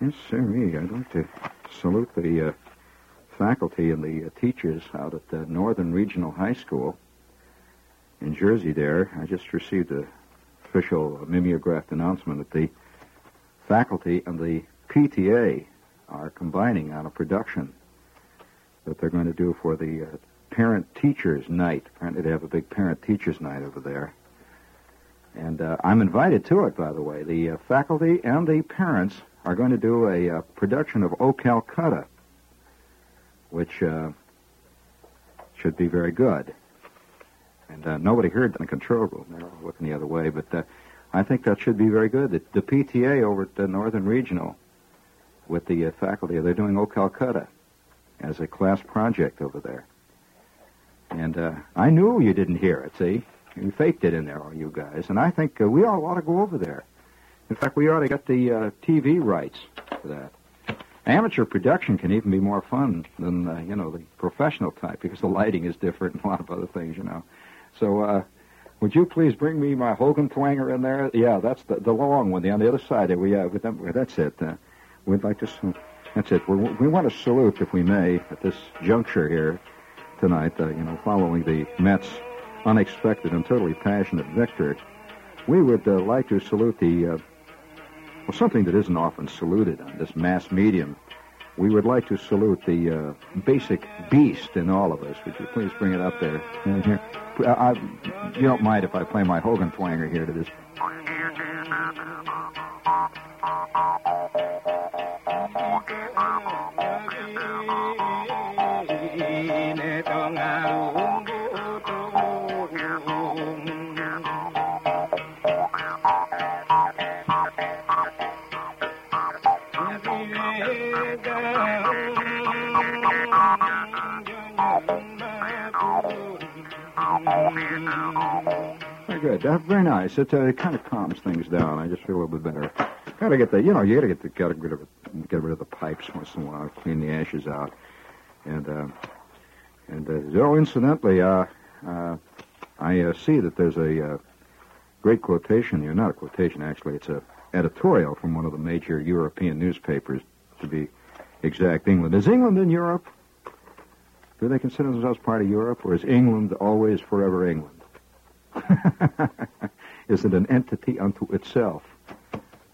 Yes, sir, me. I'd like to salute the uh, faculty and the uh, teachers out at the Northern Regional High School in Jersey there. I just received a official mimeographed announcement that the faculty and the PTA are combining on a production that they're going to do for the uh, parent teachers night. Apparently, they have a big parent teachers night over there. And uh, I'm invited to it, by the way. The uh, faculty and the parents are going to do a uh, production of O Calcutta, which uh, should be very good. And uh, nobody heard in the control room. They're all looking the other way. But uh, I think that should be very good. The, the PTA over at the Northern Regional with the faculty, they're doing O Calcutta as a class project over there. And uh, I knew you didn't hear it, see? You faked it in there, all you guys. And I think uh, we all ought to go over there. In fact, we ought to get the uh, TV rights for that. Amateur production can even be more fun than, uh, you know, the professional type because the lighting is different and a lot of other things, you know. So, uh, would you please bring me my Hogan twanger in there? Yeah, that's the, the long one, the on the other side. There we uh, that's it. Uh, we'd like to. That's it. We're, we want to salute, if we may, at this juncture here tonight. Uh, you know, following the Mets' unexpected and totally passionate victory, we would uh, like to salute the uh, well something that isn't often saluted on this mass medium. We would like to salute the uh, basic beast in all of us. Would you please bring it up there? Uh, here. I, you don't mind if I play my Hogan twanger here to this. Very good. Uh, very nice. It, uh, kind of calms things down. I just feel a little bit better. Gotta get the, you know, you gotta get the, gotta get rid of, get rid of the pipes once in a while, clean the ashes out, and uh, and uh, oh, incidentally, uh, uh, I uh, see that there's a uh, great quotation here. Not a quotation, actually. It's a editorial from one of the major European newspapers, to be exact. England is England in Europe? Do they consider themselves part of Europe, or is England always forever England? is it an entity unto itself?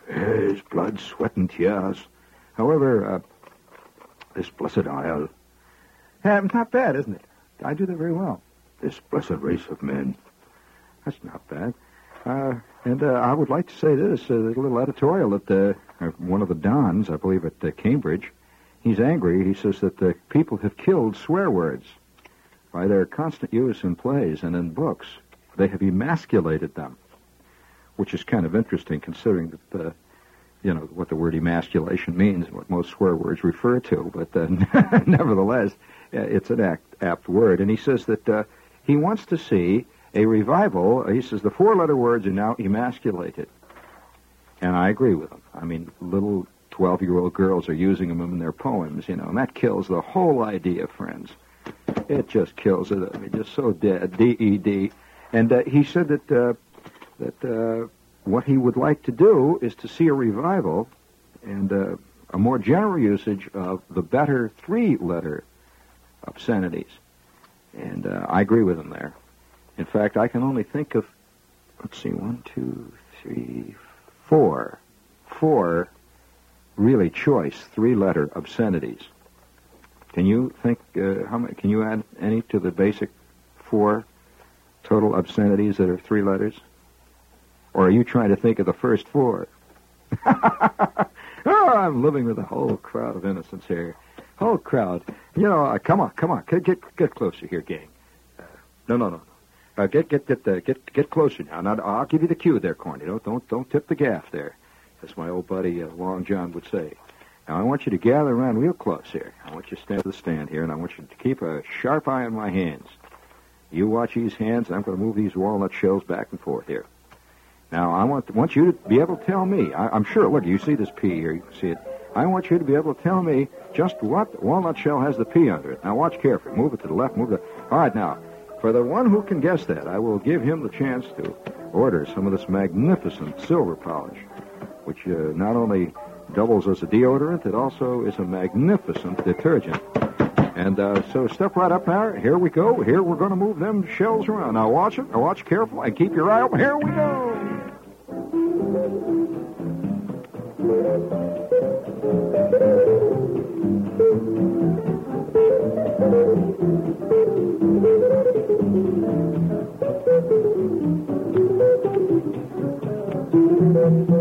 Yes, blood, sweat, and tears. However, uh, this blessed isle, yeah, not bad, isn't it? I do that very well. This blessed race of men. That's not bad. Uh, and uh, I would like to say this, uh, a little editorial that uh, one of the dons, I believe at uh, Cambridge, he's angry. He says that the people have killed swear words by their constant use in plays and in books. They have emasculated them, which is kind of interesting considering that, uh, you know, what the word emasculation means, and what most swear words refer to. But uh, nevertheless, uh, it's an apt, apt word. And he says that uh, he wants to see a revival. He says the four-letter words are now emasculated. And I agree with him. I mean, little 12-year-old girls are using them in their poems, you know, and that kills the whole idea, friends. It just kills it. I mean, just so dead. D-E-D. And uh, he said that uh, that uh, what he would like to do is to see a revival and uh, a more general usage of the better three-letter obscenities. And uh, I agree with him there. In fact, I can only think of, let's see, one, two, three, four, four really choice three-letter obscenities. Can you think uh, how many? Can you add any to the basic four total obscenities that are three letters? Or are you trying to think of the first four? oh, I'm living with a whole crowd of innocents here. Whole crowd. You know, uh, come on, come on, get get, get closer here, gang. Uh, no, no, no, no. Uh, get get get uh, get get closer now. Now I'll give you the cue there, Corny. Don't don't don't tip the gaff there, as my old buddy uh, Long John would say. Now I want you to gather around real close here. I want you to stand at the stand here, and I want you to keep a sharp eye on my hands. You watch these hands, and I'm going to move these walnut shells back and forth here. Now I want want you to be able to tell me. I, I'm sure. Look, you see this P here. You can see it. I want you to be able to tell me just what walnut shell has the P under it. Now watch carefully. Move it to the left. Move it. All right, now for the one who can guess that, I will give him the chance to order some of this magnificent silver polish, which uh, not only doubles as a deodorant, it also is a magnificent detergent. And uh, so step right up there. Here we go. Here we're going to move them shells around. Now watch it. Now watch careful and keep your eye open. Here we go. to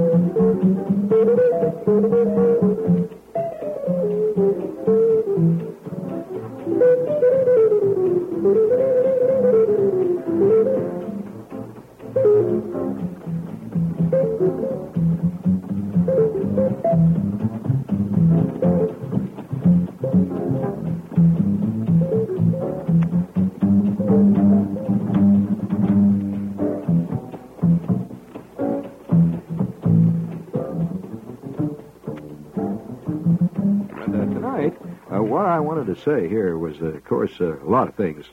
say here was, uh, of course, uh, a lot of things,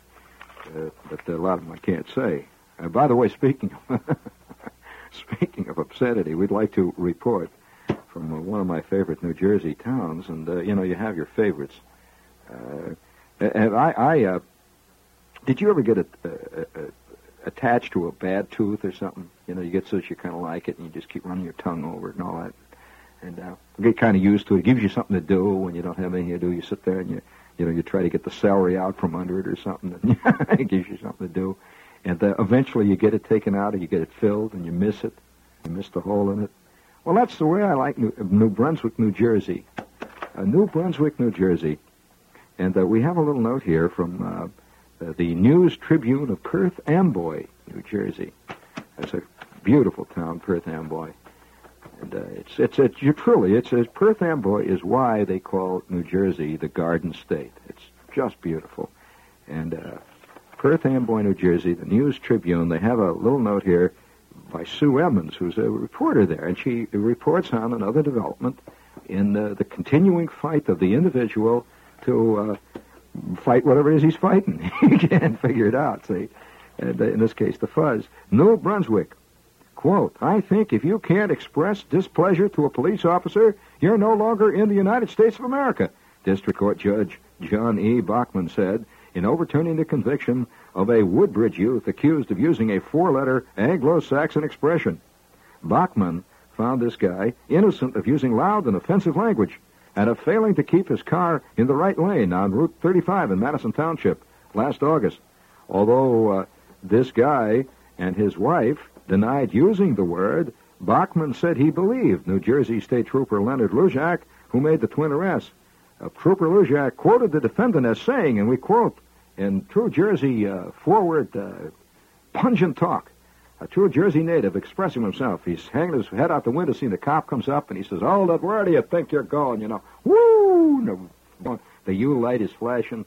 uh, but a lot of them I can't say. Uh, by the way, speaking of, speaking of obscenity, we'd like to report from uh, one of my favorite New Jersey towns, and you know, you have your favorites. and I, I did you ever get a, a, a, attached to a bad tooth or something? You know, you get so that you kind of like it, and you just keep running your tongue over it and all that and uh, get kind of used to it. It gives you something to do when you don't have anything to do. You sit there and you you know, you try to get the celery out from under it or something. It gives you something to do. And eventually you get it taken out or you get it filled and you miss it. You miss the hole in it. Well, that's the way I like New, New Brunswick, New Jersey. Uh, New Brunswick, New Jersey. And uh, we have a little note here from uh, uh, the News Tribune of Perth Amboy, New Jersey. That's a beautiful town, Perth Amboy. And uh, it's it's you truly it's, it's Perth Amboy is why they call New Jersey the Garden State. It's just beautiful, and uh, Perth Amboy, New Jersey, the News Tribune. They have a little note here by Sue Emmons, who's a reporter there, and she reports on another development in uh, the continuing fight of the individual to uh, fight whatever it is he's fighting. he can't figure it out. See, and, uh, in this case, the fuzz. New Brunswick. Quote, I think if you can't express displeasure to a police officer, you're no longer in the United States of America, District Court Judge John E. Bachman said in overturning the conviction of a Woodbridge youth accused of using a four-letter Anglo-Saxon expression. Bachman found this guy innocent of using loud and offensive language and of failing to keep his car in the right lane on Route 35 in Madison Township last August. Although uh, this guy and his wife denied using the word, Bachman said he believed New Jersey State Trooper Leonard Luzak, who made the twin arrests. Uh, Trooper Luzak quoted the defendant as saying, and we quote, in true Jersey uh, forward, uh, pungent talk, a true Jersey native expressing himself. He's hanging his head out the window, seeing the cop comes up, and he says, "Hold where do you think you're going?" You know, woo! The, the U light is flashing,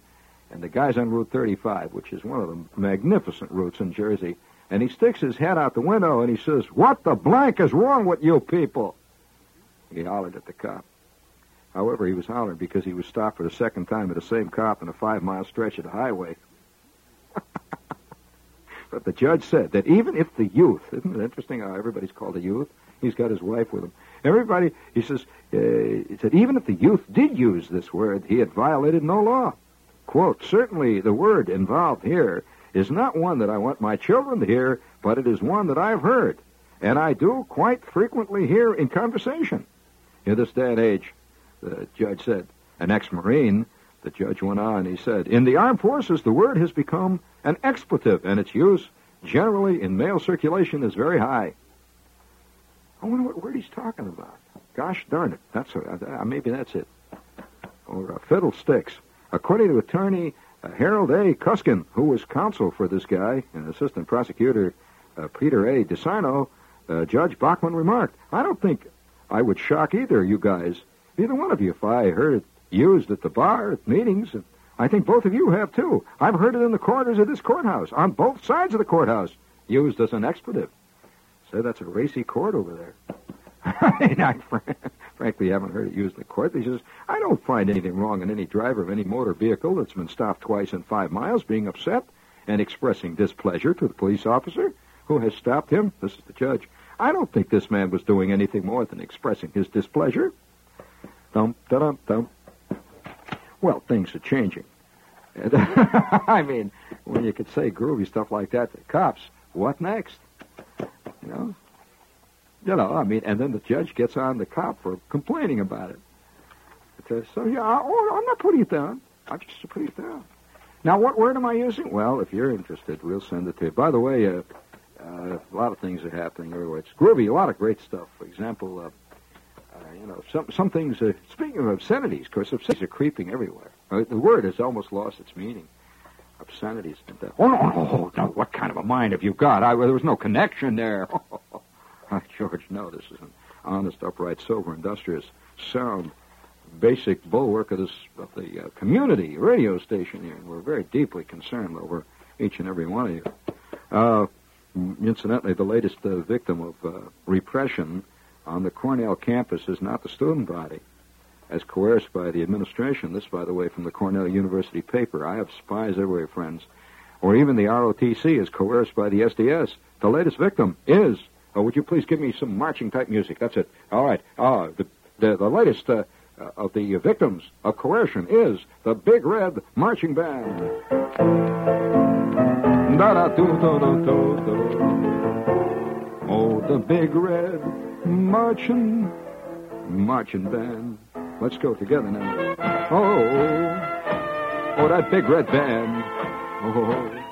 and the guy's on Route 35, which is one of the magnificent routes in Jersey. And he sticks his head out the window and he says, What the blank is wrong with you people? He hollered at the cop. However, he was hollering because he was stopped for the second time at the same cop in a five mile stretch of the highway. but the judge said that even if the youth, isn't it interesting how everybody's called a youth? He's got his wife with him. Everybody, he says, uh, he said, even if the youth did use this word, he had violated no law. Quote, certainly the word involved here is not one that I want my children to hear, but it is one that I've heard, and I do quite frequently hear in conversation. In this day and age, the judge said, an ex-Marine, the judge went on, he said, in the armed forces, the word has become an expletive, and its use generally in male circulation is very high. I wonder what word he's talking about. Gosh darn it, that's a, maybe that's it. Or fiddlesticks. According to attorney Harold A. Cuskin, who was counsel for this guy, and assistant prosecutor uh, Peter A. DeSarno, uh, Judge Bachman remarked, I don't think I would shock either of you guys, either one of you, if I heard it used at the bar, at meetings. And I think both of you have, too. I've heard it in the corridors of this courthouse, on both sides of the courthouse, used as an expletive. Say that's a racy court over there. I frankly haven't heard it used in court. He says, I don't find anything wrong in any driver of any motor vehicle that's been stopped twice in five miles being upset and expressing displeasure to the police officer who has stopped him. This is the judge. I don't think this man was doing anything more than expressing his displeasure. Thump, da-dum, thump. Well, things are changing. I mean, when you could say groovy stuff like that to cops, what next? You know? You know, I mean, and then the judge gets on the cop for complaining about it. it so, yeah, oh, I'm not putting it down. I'm just putting it down. Now, what word am I using? Well, if you're interested, we'll send it to you. By the way, uh, uh, a lot of things are happening everywhere. It's groovy, a lot of great stuff. For example, uh, uh you know, some some things. Speaking of obscenities, of course, obscenities are creeping everywhere. Uh, the word has almost lost its meaning. Obscenities. Oh no, no, no! What kind of a mind have you got? I, there was no connection there. George, no, this is an honest, upright, sober, industrious, sound, basic bulwark of, this, of the uh, community radio station here. And we're very deeply concerned over each and every one of you. Uh, incidentally, the latest uh, victim of uh, repression on the Cornell campus is not the student body, as coerced by the administration. This, by the way, from the Cornell University paper. I have spies everywhere, friends. Or even the ROTC is coerced by the SDS. The latest victim is Oh, would you please give me some marching type music? That's it. All right. Uh, the, the, the latest uh, uh, of the victims of coercion is the Big Red Marching Band. Oh, the Big Red Marching, Marching Band. Let's go together now. Oh, oh, that Big Red Band. Oh.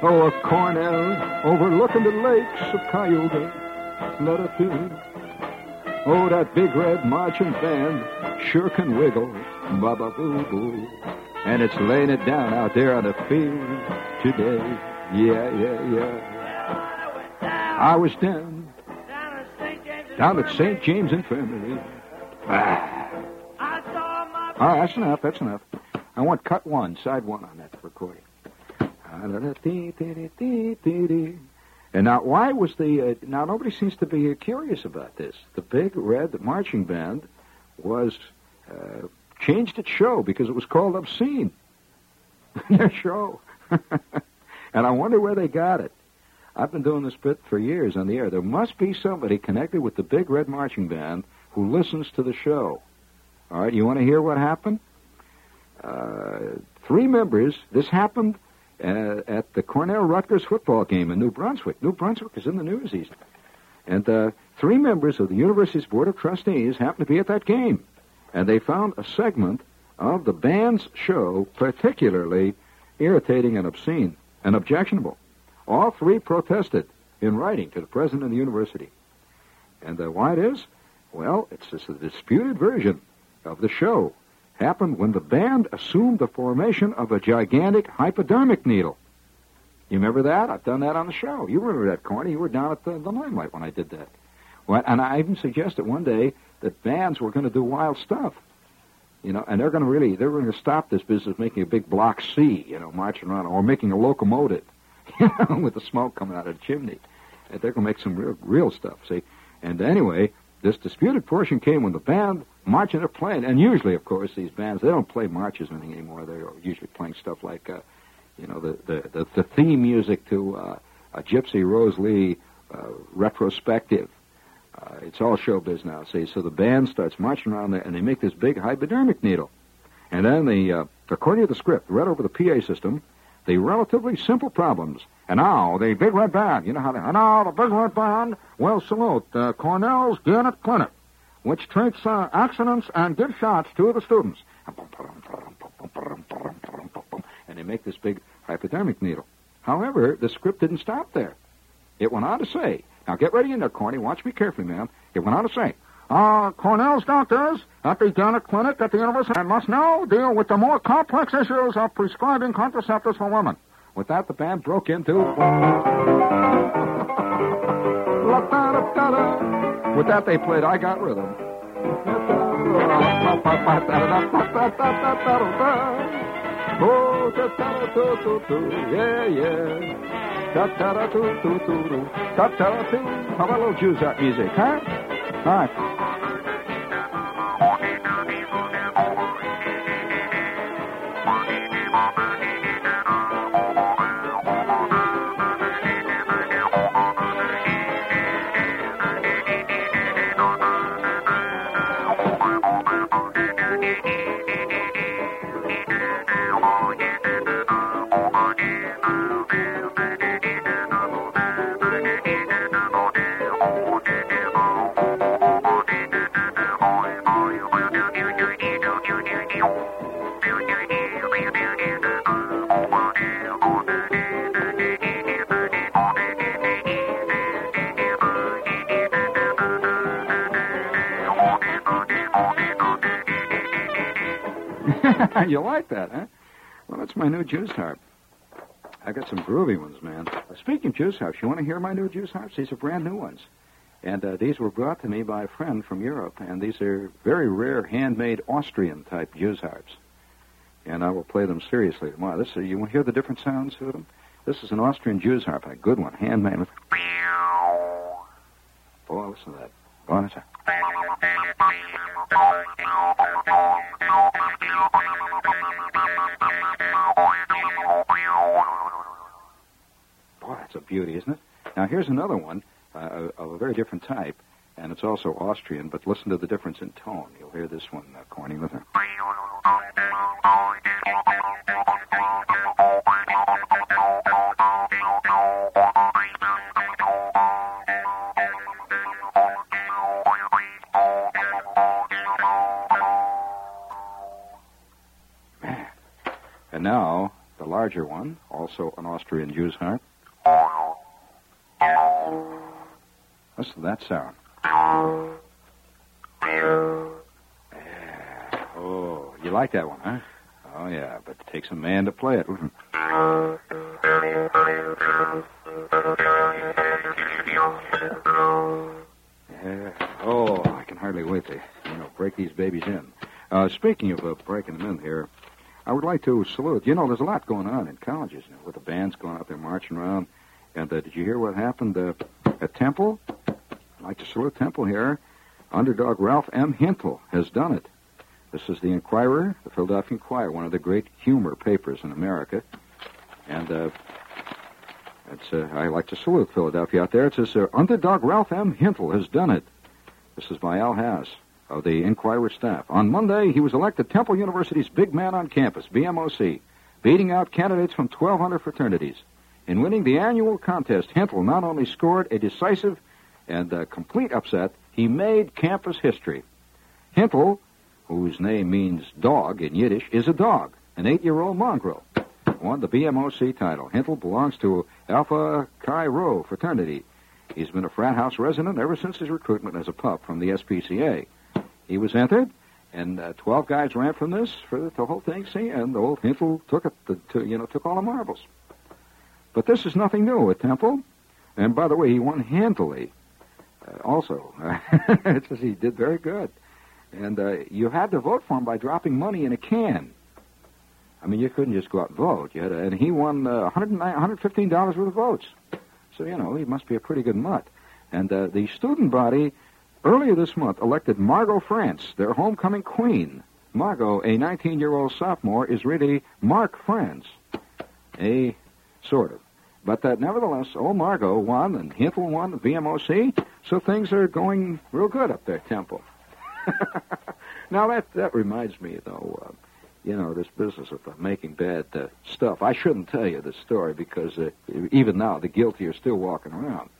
Oh, a Cornell overlooking the lakes of Cayuga. Let it be. Oh, that big red marching band sure can wiggle. Ba ba boo boo. And it's laying it down out there on the field today. Yeah, yeah, yeah. I was down. Down at St. James Infirmary. Ah. All right, that's enough. That's enough. I want cut one, side one on that recording. And now, why was the. Uh, now, nobody seems to be curious about this. The big red marching band was. Uh, changed its show because it was called obscene. Their show. and I wonder where they got it. I've been doing this bit for years on the air. There must be somebody connected with the Big Red Marching Band who listens to the show. All right, you want to hear what happened? Uh, three members. This happened uh, at the Cornell Rutgers football game in New Brunswick. New Brunswick is in the news these days. And uh, three members of the university's board of trustees happened to be at that game, and they found a segment of the band's show particularly irritating and obscene and objectionable. All three protested in writing to the president of the university. And uh, why it is? Well, it's just a disputed version of the show. Happened when the band assumed the formation of a gigantic hypodermic needle. You remember that? I've done that on the show. You remember that, Corny? You were down at the, the Limelight when I did that. Well, and I even suggested one day that bands were going to do wild stuff. You know, and they're going to really, they're going to stop this business making a big block C, you know, marching around, or making a locomotive, you know, with the smoke coming out of the chimney. And they're going to make some real, real stuff, see? And anyway, this disputed portion came when the band marching they're playing, and usually, of course, these bands, they don't play marches or anything anymore. They're usually playing stuff like, uh, you know, the, the, the, the theme music to uh, a Gypsy Rose Lee uh, retrospective. Uh, it's all showbiz now, see. So the band starts marching around there, and they make this big hypodermic needle. And then the, uh, according to the script, read over the PA system, the relatively simple problems. And now, the Big Red Band, you know how they, and now the Big Red Band will salute uh, Cornell's Gannett Clinic, which treats uh, accidents and gives shots to the students. And they make this big hypodermic needle. However, the script didn't stop there. It went on to say, now get ready in there, Corny. Watch me carefully, man. It went on to say, uh, Cornell's doctors at the Gannett Clinic at the university and must now deal with the more complex issues of prescribing contraceptives for women. With that, the band broke into. With that, they played I Got Rhythm. Yeah, yeah. Da da doo. How about a little Jews music, huh? All right. Bye. You like that, huh? Well, that's my new juice harp. I got some groovy ones, man. Uh, speaking of juice harps, you want to hear my new juice harps? These are brand new ones. And uh, these were brought to me by a friend from Europe, and these are very rare, handmade Austrian type juice harps. And I will play them seriously tomorrow. This, uh, you want to hear the different sounds of them? This is an Austrian Jews harp, a good one, handmade. Boy, listen to that. Boy, that's a... Boy, that's a beauty, isn't it? Now, here's another one uh, of a very different type, and it's also Austrian, but listen to the difference in tone. You'll hear this one, uh, Corny, with And now, the larger one, also an Austrian Jew's harp. Listen to that sound. Oh, you like that one, huh? Oh, yeah, but it takes a man to play it. Yeah. Oh, I can hardly wait to, you know, break these babies in. Uh, speaking of uh, breaking them in here, I would like to salute. You know, there's a lot going on in colleges know, with the bands going out there marching around. And uh, did you hear what happened uh, at Temple? I'd like to salute Temple here. Underdog Ralph M. Hintle has done it. This is the Inquirer, the Philadelphia Inquirer, one of the great humor papers in America. And uh, That's, uh, I like to salute Philadelphia out there. It says, uh, underdog Ralph M. Hintle has done it. This is by Al Haas of the Inquirer staff. On Monday, he was elected Temple University's big man on campus, BMOC, beating out candidates from 1,200 fraternities. In winning the annual contest, Hintle not only scored a decisive and complete upset, he made campus history. Hintle, whose name means dog in Yiddish, is a dog, an eight-year-old mongrel won the BMOC title. Hintle belongs to Alpha Chi Rho fraternity. He's been a frat house resident ever since his recruitment as a pup from the SPCA. He was entered, and uh, 12 guys ran from this for the, whole thing, see, and the old Hintle took it, the, to, you know, took all the marbles. But this is nothing new at Temple. And by the way, he won handily uh, also. he did very good. And uh, you had to vote for him by dropping money in a can. I mean, you couldn't just go out and vote. You had to, and he won uh, $115 worth of votes. So, you know, he must be a pretty good mutt. And uh, the student body earlier this month elected Margot France, their homecoming queen. Margot, a 19-year-old sophomore, is really Mark France. A sort of. But uh, nevertheless, old Margot won, and Hintle won the BMOC, so things are going real good up there, Temple. now, that, that reminds me, though, uh, you know, this business of making bad uh, stuff. I shouldn't tell you this story because uh, even now the guilty are still walking around,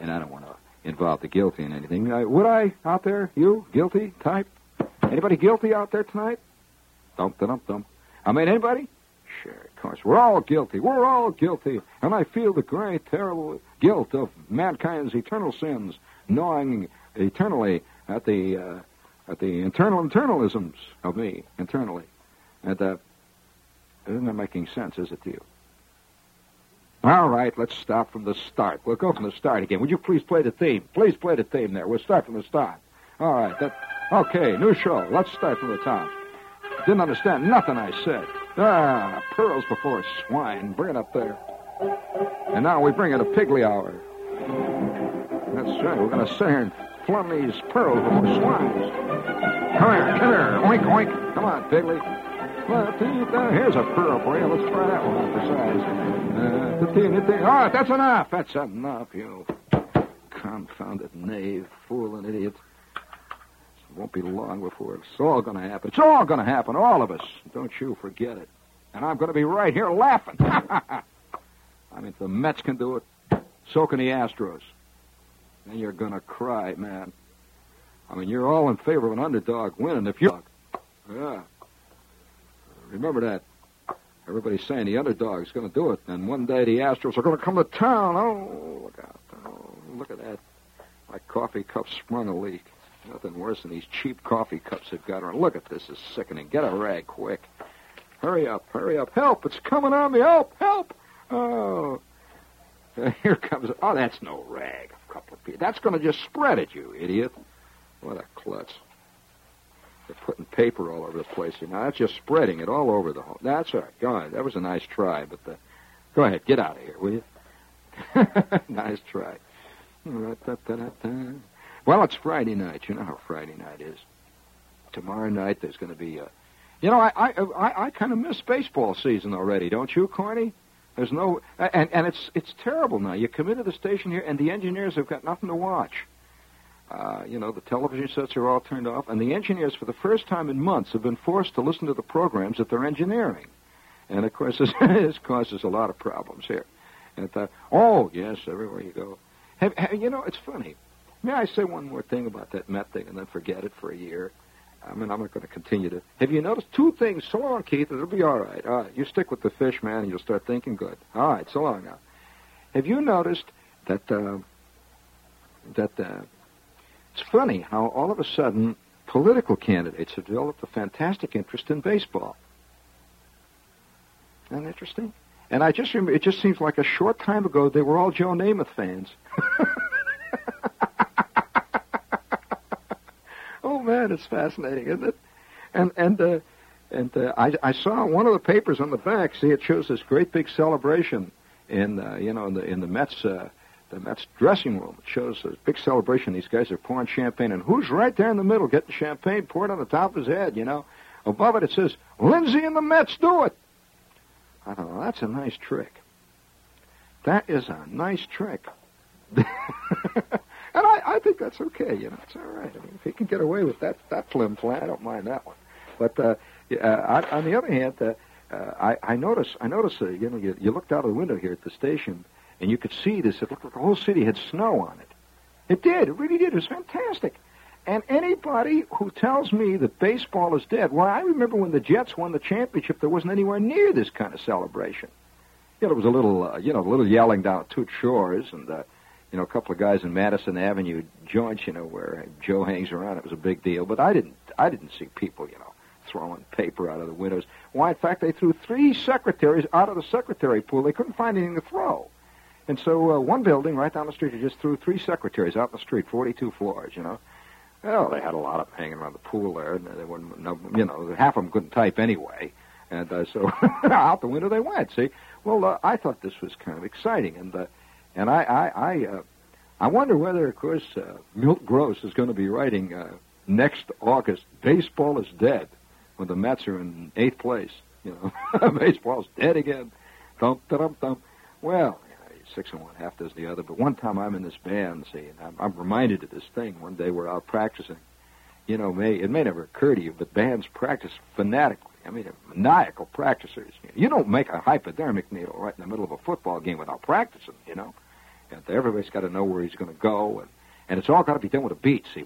and I don't want to involve the guilty in anything. Uh, would I out there? You guilty type? Anybody guilty out there tonight? Dump, dump, dump. I mean, anybody? Sure, of course. We're all guilty. We're all guilty, and I feel the great, terrible guilt of mankind's eternal sins, gnawing eternally at the uh, at the internal internalisms of me internally. And, uh, isn't that making sense, is it to you? All right, let's start from the start. We'll go from the start again. Would you please play the theme? Please play the theme there. We'll start from the start. All right. That, okay, new show. Let's start from the top. Didn't understand nothing I said. Ah, pearls before swine. Bring it up there. And now we bring it a pigly hour. That's right. We're going to sit here these pearls before swines. Come here, come here. Oink, oink. Come on, pigly. Here's a pearl for you. Let's try that one out for size. Uh, all right, that's enough. That's enough, you confounded knave, fool, and idiot. It won't be long before it's all going to happen. It's all going to happen, all of us. Don't you forget it. And I'm going to be right here laughing. I mean, if the Mets can do it, so can the Astros. Then you're going to cry, man. I mean, you're all in favor of an underdog winning. If you, yeah, Remember that. Everybody's saying the underdog's going to do it, and one day the Astros are going to come to town. Oh, look out. Oh, look at that. My coffee cup sprung a leak. Nothing worse than these cheap coffee cups they've got around. Look at this. It's sickening. Get a rag quick. Hurry up. Hurry up. Help. It's coming on me. Help. Help. Oh. Here comes. Oh, that's no rag. A couple of feet. That's going to just spread it, you idiot. What a klutz. They're putting paper all over the place here. Now, that's just spreading it all over the home. That's all right. Go ahead. That was a nice try, but the... go ahead. Get out of here, will you? nice try. Well, it's Friday night. You know how Friday night is. Tomorrow night there's going to be a... You know, I I I, I kind of miss baseball season already, don't you, Corny? There's no... And, and it's it's terrible now. You come into the station here, and the engineers have got nothing to watch. Uh, you know, the television sets are all turned off, and the engineers, for the first time in months, have been forced to listen to the programs that they're engineering. And of course, this, this causes a lot of problems here. And uh, oh yes, everywhere you go. Have, have, you know, it's funny. May I say one more thing about that Met thing, and then forget it for a year? I mean, I'm not going to continue to. Have you noticed two things? So long, Keith. It'll be all right. All right, you stick with the fish, man, and you'll start thinking good. All right, so long now. Have you noticed that uh, that uh, it's funny how all of a sudden political candidates have developed a fantastic interest in baseball. Isn't that interesting? And I just remember, it just seems like a short time ago they were all Joe Namath fans. oh man, it's fascinating, isn't it? And and uh, and uh, I I saw one of the papers on the back. See, it shows this great big celebration in uh, you know in the in the Mets uh, the Mets dressing room. It shows a big celebration. These guys are pouring champagne, and who's right there in the middle getting champagne poured on the top of his head, you know? Above it, it says, Lindsay and the Mets do it. I thought, well, that's a nice trick. That is a nice trick. and I, I think that's okay. You know, it's all right. I mean, if he can get away with that that flim flam, I don't mind that one. But uh, uh, on the other hand, uh, uh, I, I notice I notice uh, you know you, you looked out of the window here at the station and you could see this. It looked like the whole city had snow on it. It did. It really did. It was fantastic. And anybody who tells me that baseball is dead, well, I remember when the Jets won the championship, there wasn't anywhere near this kind of celebration. You know, there was a little, uh, you know, a little yelling down at Toots Shor's, and uh, you know, a couple of guys in Madison Avenue joints, you know, where Joe hangs around. It was a big deal, but I didn't, I didn't see people, you know, throwing paper out of the windows. Why, in fact, they threw three secretaries out of the secretary pool. They couldn't find anything to throw. And so uh, one building right down the street, they just threw three secretaries out in the street, 42 floors, you know. Well, they had a lot of them hanging around the pool there, and they wouldn't, no, you know, half of them couldn't type anyway. And uh, so out the window they went. See, well, uh, I thought this was kind of exciting, and uh, and I I I, uh, I wonder whether, of course, uh, Milt Gross is going to be writing uh, next August. Baseball is dead when the Mets are in eighth place. You know, baseball's dead again. Dum dum dum. Well, six and one, half does the other. But one time I'm in this band, see, and I'm, I'm reminded of this thing. One day we're out practicing. You know, may it may never occur to you, but bands practice fanatically. I mean, maniacal practicers. You don't make a hypodermic needle right in the middle of a football game without practicing, you know. And everybody's got to know where he's going to go, and and it's all got to be done with a beat. See,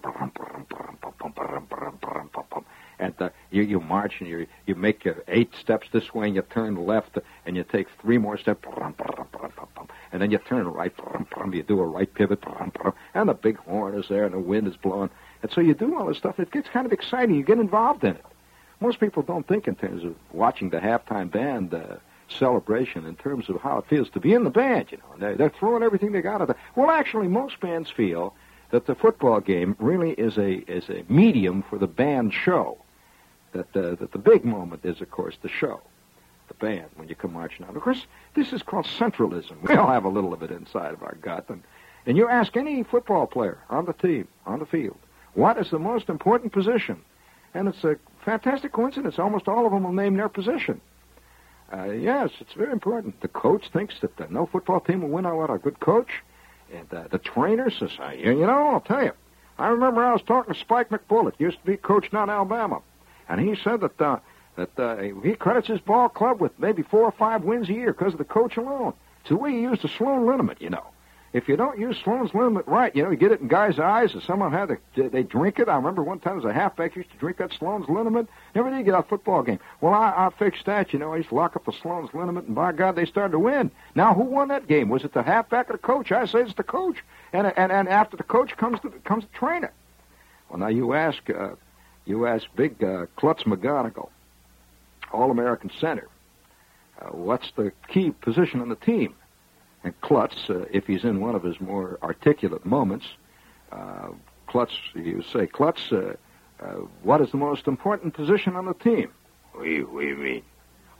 and uh, you you march and you you make uh, eight steps this way and you turn left and you take three more steps. And then you turn right. You do a right pivot. And the big horn is there and the wind is blowing. And so you do all this stuff. It gets kind of exciting. You get involved in it. Most people don't think in terms of watching the halftime band uh, celebration in terms of how it feels to be in the band you know. They're, they're throwing everything they got at it well actually most bands feel that the football game really is a is a medium for the band show that uh, that the big moment is, of course, the show, the band when you come marching out. Of course, this is called centralism. We all have a little of it inside of our gut, and and you ask any football player on the team, on the field, what is the most important position, and it's a fantastic coincidence. Almost all of them will name their position. Uh, yes, it's very important. The coach thinks that no football team will win without a good coach, and uh, the trainer says, you know, I'll tell you. I remember I was talking to Spike McBullet, used to be coach down Alabama. And he said that uh, that uh, he credits his ball club with maybe four or five wins a year because of the coach alone. It's the way he used the Sloan liniment, you know. If you don't use Sloan's liniment right, you know, you get it in guys' eyes, and someone had to, they drink it. I remember one time as a halfback used to drink that Sloan's liniment. Never did get a football game. Well, I, I fixed that, you know. I used to lock up the Sloan's liniment, and by God, they started to win. Now, who won that game? Was it the halfback or the coach? I say it's the coach. And and and after the coach comes the comes the trainer. Well, now you ask. Uh, you ask Big uh, Klutz McGonigal, All-American center, uh, what's the key position on the team? And Klutz, uh, if he's in one of his more articulate moments, uh, Klutz, you say, Klutz, uh, uh, what is the most important position on the team? What do you, what do you mean?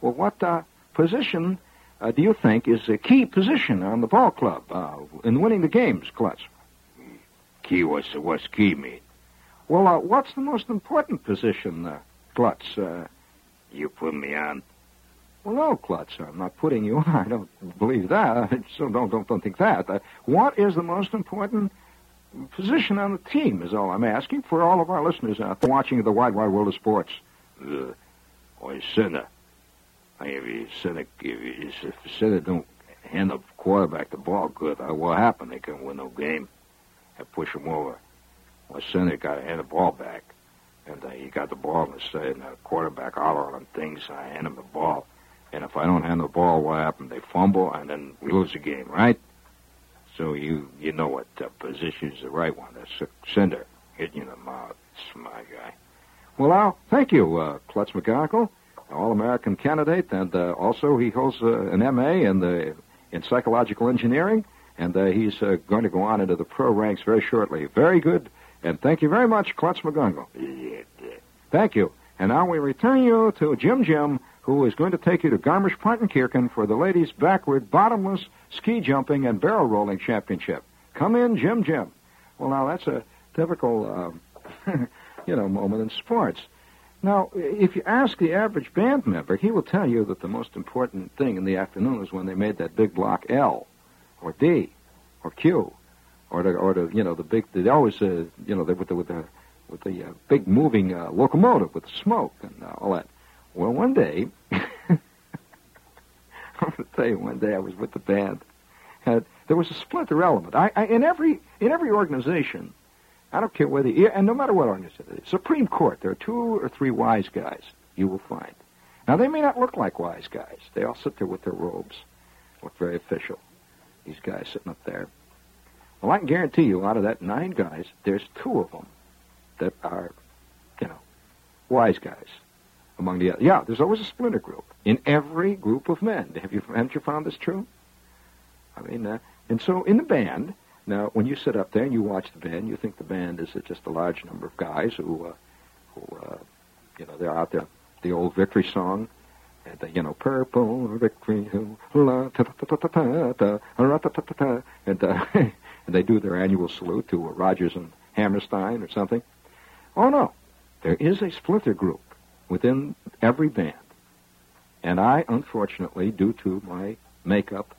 Well, what uh, position uh, do you think is a key position on the ball club uh, in winning the games, Klutz? Key, what's, what's key mean? Well, uh, what's the most important position, uh, Klutz? Uh, you put me on. Well, no, Klutz, I'm not putting you on. I don't believe that. So don't don't don't think that. Uh, what is the most important position on the team? Is all I'm asking for all of our listeners out there watching the wide, wide world of sports. Uh, center. If you center, if, if center don't hand the quarterback the ball good, uh, what happened? They can win no game. I push him over. My center got to hand the ball back. And uh, he got the ball and the, and the quarterback hollering on things. And I hand him the ball. And if I don't hand the ball, what happened? They fumble, and then we lose the game, right? So you you know what uh, position is the right one. That's center. hitting in the mouth. Smart guy. Well, Al, thank you, uh, Klutz All-American candidate, and uh, also he holds uh, an MA in the in psychological engineering, and uh, he's uh, going to go on into the pro ranks very shortly. Very good and thank you very much, Klutz McGonigal. Thank you. And now we return you to Jim Jim, who is going to take you to Garmisch-Partenkirchen for the ladies' backward, bottomless ski jumping and barrel rolling championship. Come in, Jim Jim. Well, now that's a typical, uh, you know, moment in sports. Now, if you ask the average band member, he will tell you that the most important thing in the afternoon is when they made that big block L or D, or Q, or the or the you know the big they always uh, you know they, with the with the with the uh, big moving uh, locomotive with the smoke and uh, all that. Well, one day, I'm going to tell you, one day I was with the band, and there was a splinter element. I, I in every in every organization, I don't care whether and no matter what organization, Supreme Court, there are two or three wise guys you will find. Now they may not look like wise guys. They all sit there with their robes, look very official. These guys sitting up there. Well, I can guarantee you, out of that nine guys, there's two of them that are, you know, wise guys among the other. Yeah, there's always a splinter group in every group of men. Have you haven't you found this true? I mean, uh, and so in the band. Now, when you sit up there and you watch the band, you think the band is uh, just a large number of guys who, uh, who, uh, you know, they're out there. The old victory song, the, uh, you know, purple victory, la ta ta ta ta ta ta, ta ta ta ta, and. Uh, and they do their annual salute to Rodgers and Hammerstein or something. Oh no, there is a splinter group within every band, and I, unfortunately, due to my makeup,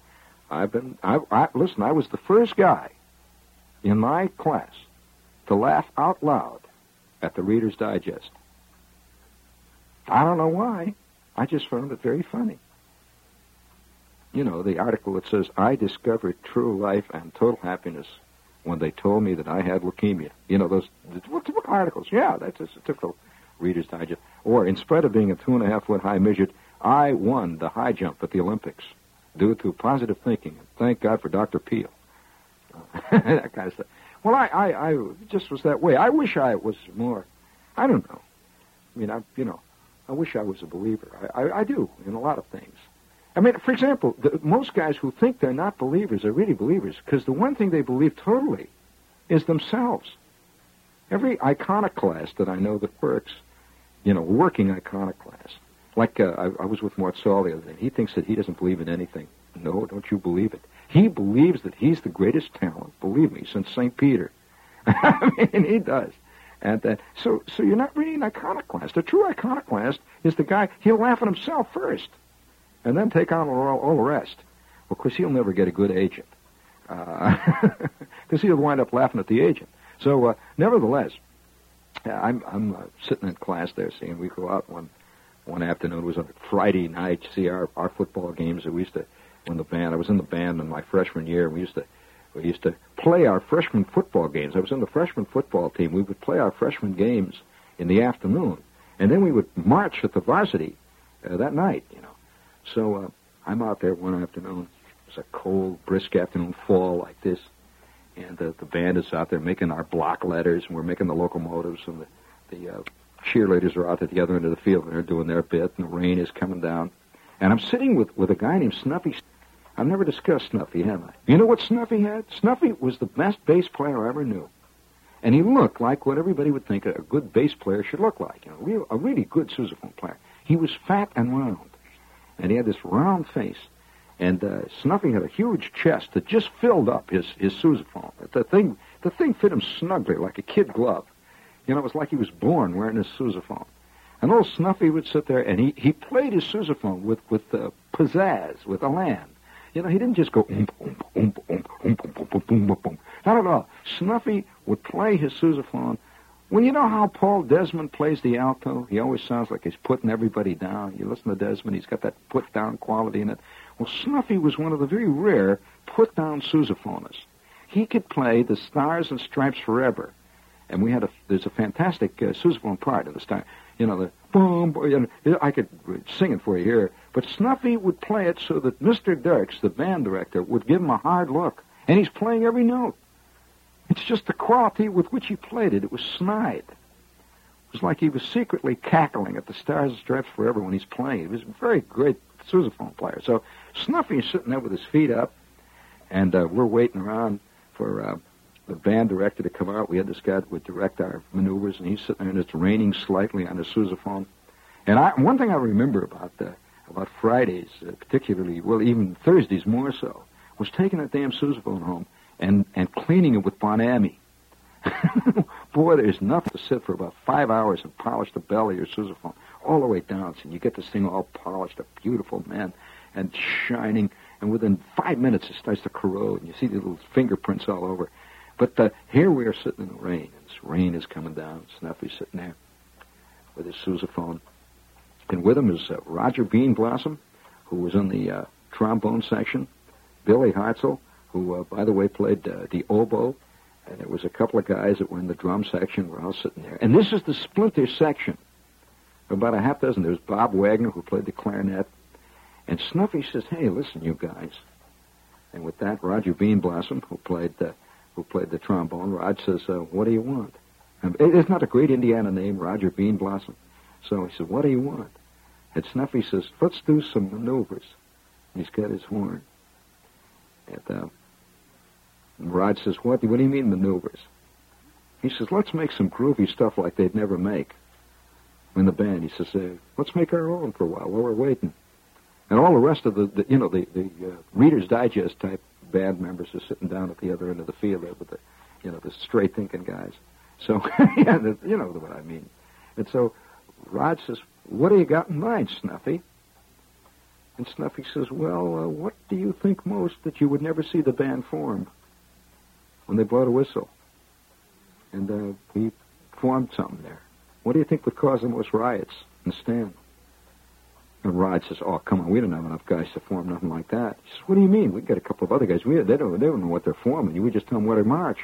I've been. I, I listen. I was the first guy in my class to laugh out loud at the Reader's Digest. I don't know why. I just found it very funny. You know, the article that says, I discovered true life and total happiness when they told me that I had leukemia. You know, those what, what articles? Yeah, that's a typical Reader's Digest. Or, in spite of being a two and a half foot high midget, I won the high jump at the Olympics due to positive thinking. Thank God for Dr. Peale. that kind of stuff. Well, I, I, I just was that way. I wish I was more. I don't know. I mean, I, you know, I wish I was a believer. I, I, I do in a lot of things. I mean, for example, the, most guys who think they're not believers are really believers because the one thing they believe totally is themselves. Every iconoclast that I know that works, you know, working iconoclast, like uh, I, I was with Mort Sahl the other day. He thinks that he doesn't believe in anything. No, don't you believe it? He believes that he's the greatest talent, believe me, since St. Peter. I mean, he does. And uh, so, so you're not really an iconoclast. A true iconoclast is the guy, he'll laugh at himself first and then take on all, all the rest. Well, course, he'll never get a good agent because uh, he'll wind up laughing at the agent. So, uh, nevertheless, I'm, I'm uh, sitting in class there, seeing we go out one one afternoon. It was a Friday night. See our our football games that we used to when the band. I was in the band in my freshman year. We used to we used to play our freshman football games. I was in the freshman football team. We would play our freshman games in the afternoon, and then we would march at the varsity uh, that night. You know. So uh, I'm out there one afternoon. It's a cold, brisk afternoon, fall like this, and uh, the band is out there making our block letters, and we're making the locomotives, and the, the uh, cheerleaders are out at the other end of the field, and they're doing their bit, and the rain is coming down. And I'm sitting with, with a guy named Snuffy. I've never discussed Snuffy, have I? You know what Snuffy had? Snuffy was the best bass player I ever knew. And he looked like what everybody would think a good bass player should look like. You know, real, a really good sousaphone player. He was fat and round and he had this round face. And uh, Snuffy had a huge chest that just filled up his his sousaphone. The thing the thing fit him snugly like a kid glove. You know, it was like he was born wearing his sousaphone. And old Snuffy would sit there and he, he played his sousaphone with with uh, pizzazz, with elan. You know, he didn't just go oomp, oomp, oomp, oomp, oomp, oomp, oomp, oomp, oomp. Not at all. Snuffy would play his sousaphone well, you know how Paul Desmond plays the alto? He always sounds like he's putting everybody down. You listen to Desmond, he's got that put down quality in it. Well, Snuffy was one of the very rare put down sousaphonists. He could play the Stars and Stripes Forever. And we had a, there's a fantastic uh, sousaphone part of the star. You know, the boom, boom, you know, I could sing it for you here. But Snuffy would play it so that Mr. Dirks, the band director, would give him a hard look. And he's playing every note. It's just the quality with which he played it. It was snide. It was like he was secretly cackling at the Stars and Stripes Forever when he's playing. He was a very great sousaphone player. So Snuffy is sitting there with his feet up, and uh, we're waiting around for uh, the band director to come out. We had this guy that would direct our maneuvers, and he's sitting there, and it's raining slightly on his sousaphone. And I, one thing I remember about the, about Fridays, uh, particularly, well, even Thursdays more so, was taking that damn sousaphone home and, and cleaning it with Bon Ami. Boy, there's nothing to sit for about five hours and polish the belly or sousaphone all the way down, and you get this thing all polished, a beautiful man, and shining, and within five minutes it starts to corrode, and you see the little fingerprints all over. But uh, here we are sitting in the rain, and this rain is coming down. Snuffy's sitting there with his sousaphone, and with him is uh, Roger Bean Blossom, who was in the uh, trombone section, Billy Hartzell, who, uh, by the way, played uh, the oboe, and there was a couple of guys that were in the drum section. We're all sitting there, and this is the splinter section. About a half dozen. There's Bob Wagner, who played the clarinet, and Snuffy says, "Hey, listen, you guys." And with that, Roger Bean Blossom, who played the, who played the trombone, Rod says, uh, "What do you want?" And it's not a great Indiana name, Roger Bean Blossom. So he said, "What do you want?" And Snuffy says, "Let's do some maneuvers." And he's got his horn. And uh, Rod says, "What? What do you mean maneuvers?" He says, "Let's make some groovy stuff like they'd never make." In the band, he says, uh, "Let's make our own for a while while we're waiting." And all the rest of the, the you know, the the uh, Reader's Digest type band members are sitting down at the other end of the field there with the, you know, the straight thinking guys. So, yeah, the, you know what I mean. And so, Rod says, "What do you got in mind, Snuffy?" And Snuffy says, "Well, uh, what do you think most that you would never see the band form when they blow the whistle?" And uh, we formed something there. What do you think would cause the most riots in the stand? And Rod says, "Oh, come on, we don't have enough guys to form nothing like that." He says, "What do you mean? We got a couple of other guys. We they don't they don't know what they're forming. We just tell them where to march."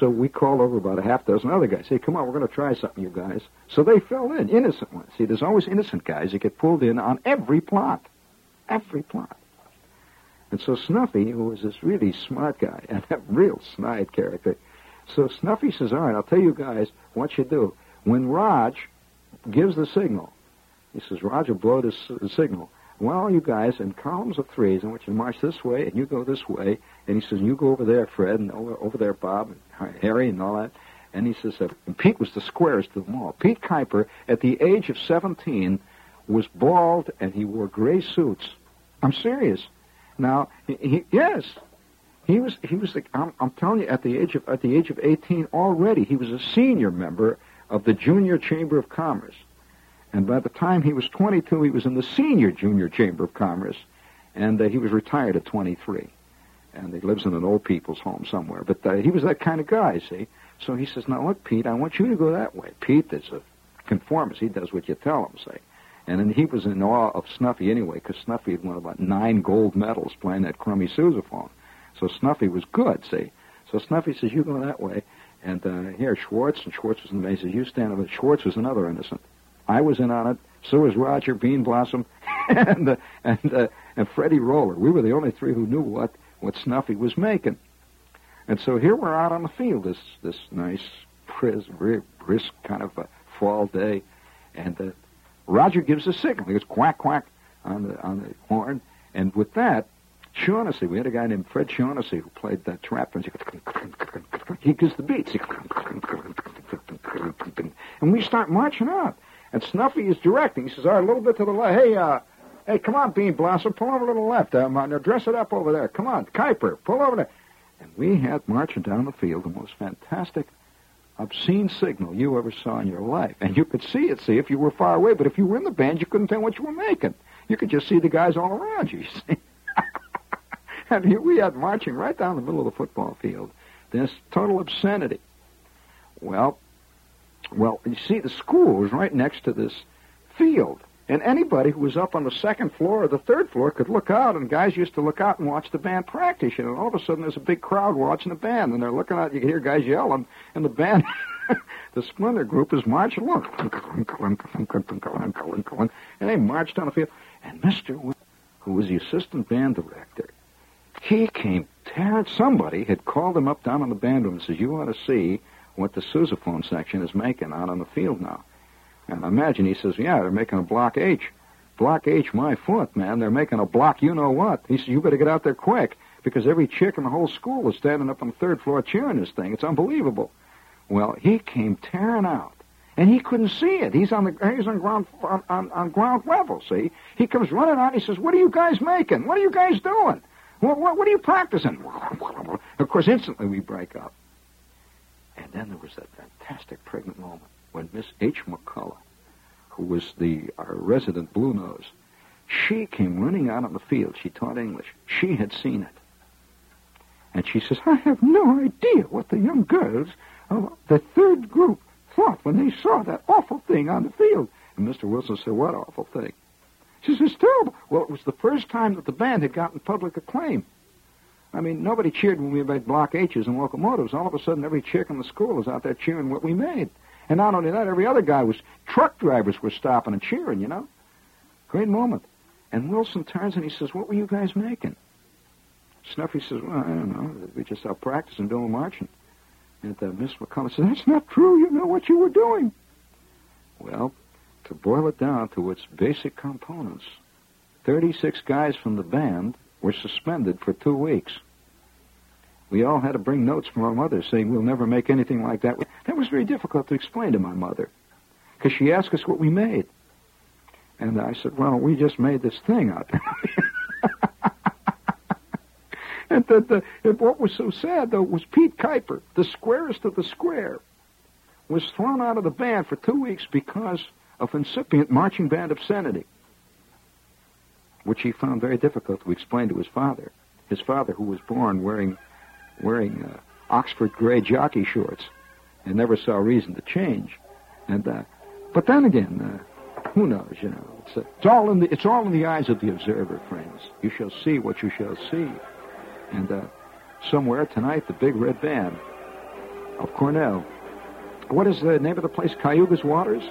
So we called over about a half dozen other guys. Hey, come on, we're going to try something, you guys. So they fell in, innocent ones. See, there's always innocent guys that get pulled in on every plot, every plot. And so Snuffy, who was this really smart guy and a real snide character, so Snuffy says, "All right, I'll tell you guys what you do. When Raj gives the signal, he says, Roger, blow this uh, signal. Well, you guys, in columns of threes, I want you to march this way, and you go this way. And he says, you go over there, Fred, and over, over there, Bob, and Harry, and all that. And he says, uh, and Pete was the squarest of them all. Pete Kuiper, at the age of 17, was bald, and he wore gray suits. I'm serious. Now, he, he, yes, he was. He was. The, I'm, I'm telling you, at the age of at the age of 18 already, he was a senior member of the Junior Chamber of Commerce. And by the time he was 22, he was in the Senior Junior Chamber of Commerce, and uh, he was retired at 23. And he lives in an old people's home somewhere. But uh, he was that kind of guy, see? So he says, now look, Pete, I want you to go that way. Pete is a conformist. He does what you tell him, say. And he was in awe of Snuffy anyway, because Snuffy had won about nine gold medals playing that crummy sousaphone. So Snuffy was good, see? So Snuffy says, you go that way. And uh, here, Schwartz, and Schwartz was in the bass. Says, you stand over. Schwartz was another innocent. I was in on it. So was Roger Bean Blossom and uh, and uh, and Freddie Roller. We were the only three who knew what what Snuffy was making. And so here we're out on the field this this nice, brisk, brisk kind of a fall day, and uh, Roger gives a signal. He goes quack quack on the on the horn, and with that, Shaughnessy, we had a guy named Fred Shaughnessy who played that trap, and he gives the beats, and we start marching out. And Snuffy is directing. He says, all right, a little bit to the left. Hey, uh, hey, come on, Bean Blossom, pull over to the left. Uh, now dress it up over there. Come on, Kuiper, pull over there. And we had marching down the field the most fantastic, obscene signal you ever saw in your life. And you could see it, see, if you were far away. But if you were in the band, you couldn't tell what you were making. You could just see the guys all around you, you see. and here we had marching right down the middle of the football field. This total obscenity. Well, well, you see, the school was right next to this field. And anybody who was up on the second floor or the third floor could look out, and guys used to look out and watch the band practice. And all of a sudden there's a big crowd watching the band, and they're looking out. You can hear guys yelling, and the band, the Splinter group is marching along, and they marched down the field. And Mister, who was the assistant band director, he came tearing. Somebody had called him up down in the band room and says, "You ought to see." what the sousaphone section is making out on the field now. And imagine he says, yeah, they're making a block H. Block H, my foot, man. They're making a block you know what. He says, you better get out there quick because every chick in the whole school is standing up on the third floor cheering this thing. It's unbelievable. Well, he came tearing out. And he couldn't see it. He's on the he's on ground on, on, on ground level. See, he comes running out. And he says, "What are you guys making? What are you guys doing? What, what, what are you practicing?" Of course, instantly we break up. And then there was that fantastic pregnant moment when Miss H. McCullough, who was the our resident blue nose, She came running out on the field. She taught English. She had seen it. And she says, I have no idea what the young girls of the third group thought when they saw that awful thing on the field. And Mr. Wilson said, What awful thing? She says, It's terrible. Well, it was the first time that the band had gotten public acclaim. I mean, nobody cheered when we made block H's and locomotives. All of a sudden, every chick in the school was out there cheering what we made. And not only that, every other guy was, truck drivers were stopping and cheering, you know? Great moment. And Wilson turns and he says, What were you guys making? Snuffy says, Well, I don't know. We just out practicing doing marching. And uh, Miss McCullough said, That's not true. You know what you were doing. Well, to boil it down to its basic components, 36 guys from the band were suspended for two weeks. We all had to bring notes from our mother saying we'll never make anything like that. That was very difficult to explain to my mother because she asked us what we made. And I said, well, we just made this thing there. and that the, and what was so sad, though, was Pete Kuiper, the squarest of the square, was thrown out of the band for two weeks because of incipient marching band obscenity, which he found very difficult to explain to his father. His father, who was born wearing wearing uh, Oxford gray jockey shorts and never saw reason to change. And uh, but then again, uh, who knows? You know, it's, uh, it's all in the it's all in the eyes of the observer, friends. You shall see what you shall see. And uh, somewhere tonight, the big red band of Cornell. What is the name of the place? Cayuga's Waters.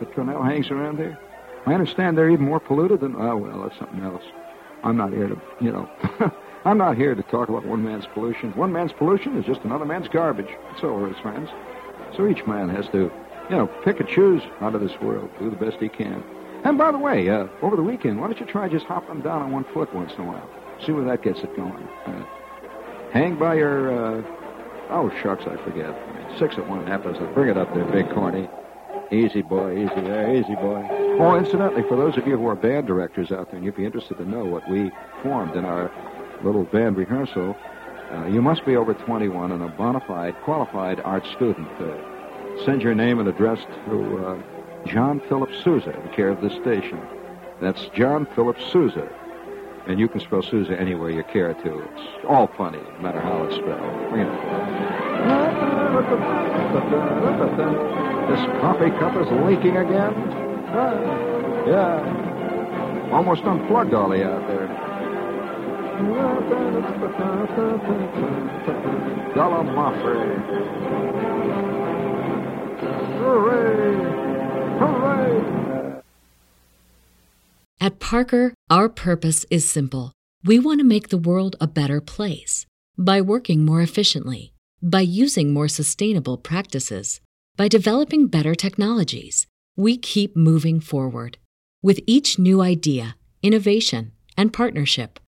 That Cornell hangs around there. I understand they're even more polluted than. Oh well, that's something else. I'm not here to, you know. I'm not here to talk about one man's pollution. One man's pollution is just another man's garbage. That's all it is, friends. So each man has to, you know, pick and choose out of this world, do the best he can. And by the way, uh, over the weekend, why don't you try just hopping down on one foot once in a while? See where that gets it going. Uh, hang by your, uh, oh, shucks, I forget. Six at one half dozen. Bring it up there, big corny. Easy, boy, easy there, easy, boy. Oh, incidentally, for those of you who are band directors out there, and you'd be interested to know what we formed in our little band rehearsal, uh, you must be over 21 and a bona fide, qualified art student. Uh, send your name and address to uh, John Philip Sousa, in care of this station. That's John Philip Sousa. And you can spell Sousa any way you care to. It's all funny, no matter how it's spelled. Bring it. This coffee cup is leaking again. Yeah. Almost unplugged Ollie out there. Gallimaufry. Hooray! Hooray! At Parker, our purpose is simple. We want to make the world a better place by working more efficiently, by using more sustainable practices, by developing better technologies. We keep moving forward. With each new idea, innovation, and partnership,